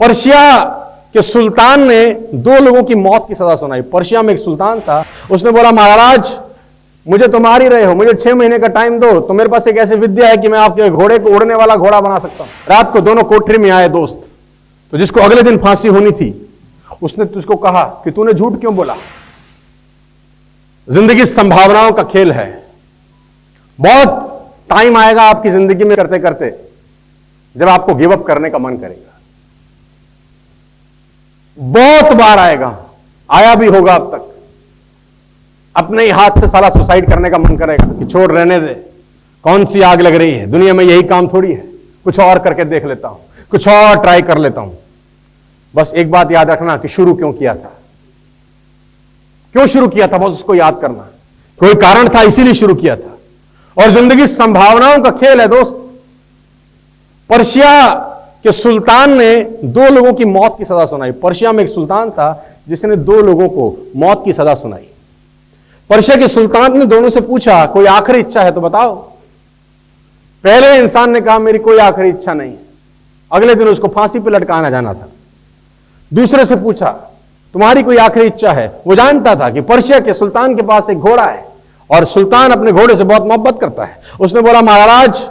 Persia के सुल्तान ने दो लोगों की मौत की सजा सुनाई। पर्शिया में एक सुल्तान था। उसने बोला, महाराज, मुझे तुम मार ही रहे हो, मुझे छह महीने का टाइम दो। तो मेरे पास एक ऐसी विद्या है कि मैं आपके घोड़े को उड़ने वाला घोड़ा बना सकता हूँ। रात को दोनों कोठरी में आए दोस्त। तो जिसको अगले दिन फांसी होनी थी, उसने तुझको कहा कि तूने झूठ क्यों बोला? ज़िंदगी संभावनाओं का खेल है। बहुत टाइम आएगा आपकी ज़िंदगी में करते करते जब आपको गिवअप करने का मन करेगा। बहुत बार आएगा, आया भी होगा अब तक। अपने ही हाथ से साला सुसाइड करने का मन करेगा कि छोड़ रहने दे। कौन सी आग लग रही है? दुनिया में यही काम थोड़ी है। कुछ और करके देख लेता हूँ, कुछ और ट्राई कर लेता हूँ। बस एक बात याद रखना कि शुरू क्यों किया था? क्यों शुरू किया था? बस उसको याद करना। कोई कारण था, इसीलिए शुरू किया था। और ज़िंदगी संभावनाओं का खेल है, दोस्त। पर्शिया के सुल्तान ने दो लोगों की मौत की सजा सुनाई। पर्शिया में एक सुल्तान था जिसने दो लोगों को मौत की सजा सुनाई। पर्शिया के सुल्तान ने दोनों से पूछा, कोई आखिरी इच्छा है तो बताओ? पहले इंसान ने कहा, मेरी कोई आखिरी इच्छा नहीं अगले दिन उसको फांसी पर लटकाना जाना था। दूसरे से पूछा, तुम्हारी कोई आखिरी इच्छा है? वो जानता था कि पर्शिया के सुल्तान के पास एक घोड़ा है और सुल्तान अपने घोड़े से बहुत मोहब्बत करता है। उसने बोला, महाराज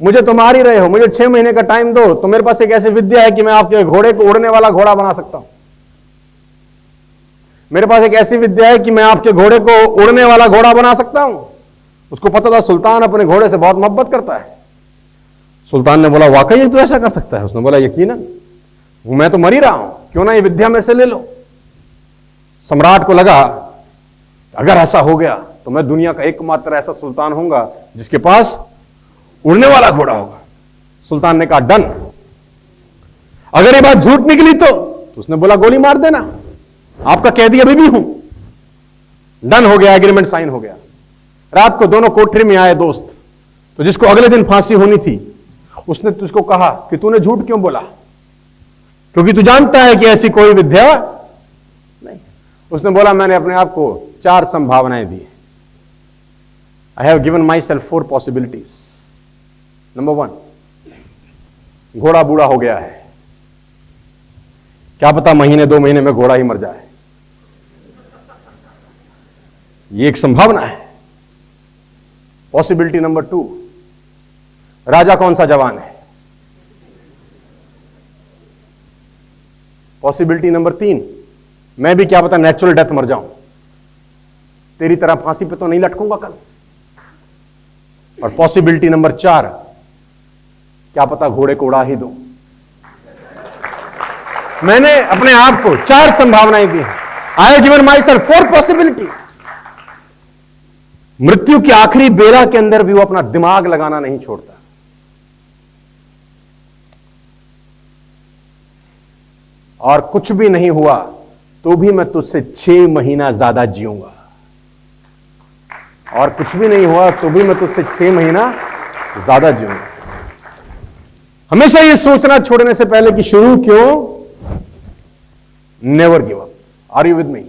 मुझे तुम ही रहे हो, मुझे छह महीने का टाइम दो तो मेरे पास एक ऐसी विद्या है कि मैं आपके घोड़े को उड़ने वाला घोड़ा बना सकता हूँ। मेरे पास एक ऐसी विद्या है कि मैं आपके घोड़े को उड़ने वाला घोड़ा बना सकता हूँ। उसको पता था सुल्तान अपने घोड़े से बहुत मोहब्बत करता है। सुल्तान ने बोला, वाकई तू ऐसा कर सकता है? उसने बोला यकीन मैं तो मर रहा हूँ, क्यों ना ये विद्या मेरे से ले लो? सम्राट को लगा, अगर ऐसा हो गया तो मैं दुनिया का एकमात्र ऐसा सुल्तान होऊँगा, जिसके पास उड़ने वाला घोड़ा होगा। सुल्तान ने कहा डन। अगर ये बात झूठ निकली तो, तो उसने बोला गोली मार देना। आपका कैदी अभी भी हूँ। डन हो गया एग्रीमेंट साइन हो गया। रात को दोनों कोठरी में आए दोस्त। तो जिसको अगले दिन फांसी होनी थी उसने तुझको कहा कि तूने झूठ क्यों बोला? क्योंकि तू जानता है कि ऐसी कोई विद्या नहीं। उसने बोला मैंने अपने आप को चार संभावनाएँ दी I have given myself four possibilities number one घोड़ा बूढ़ा हो गया है। क्या पता महीने, दो महीने में घोड़ा ही मर जाए। ये एक संभावना है। पॉसिबिलिटी नंबर टू राजा कौन सा जवान है? पॉसिबिलिटी नंबर तीन, मैं भी क्या पता नेचुरल डेथ मर जाऊँ। तेरी तरह फांसी पे तो नहीं लटकूँगा कल। और पॉसिबिलिटी नंबर चार क्या पता घोड़े को उड़ा ही दो। मैंने अपने आप को चार संभावनाएँ दी I have given myself four possibility मृत्यु की आखिरी बेला के अंदर भी वो अपना दिमाग लगाना नहीं छोड़ता। और कुछ भी नहीं हुआ तो भी मैं तुझसे छह महीना ज़्यादा जीऊँगा। और कुछ भी नहीं हुआ तो भी मैं तुझसे छह महीना ज़्यादा जीऊँगा। हमेशा ये सोचना छोड़ने से पहले कि शुरू क्यों? Never give up are you with me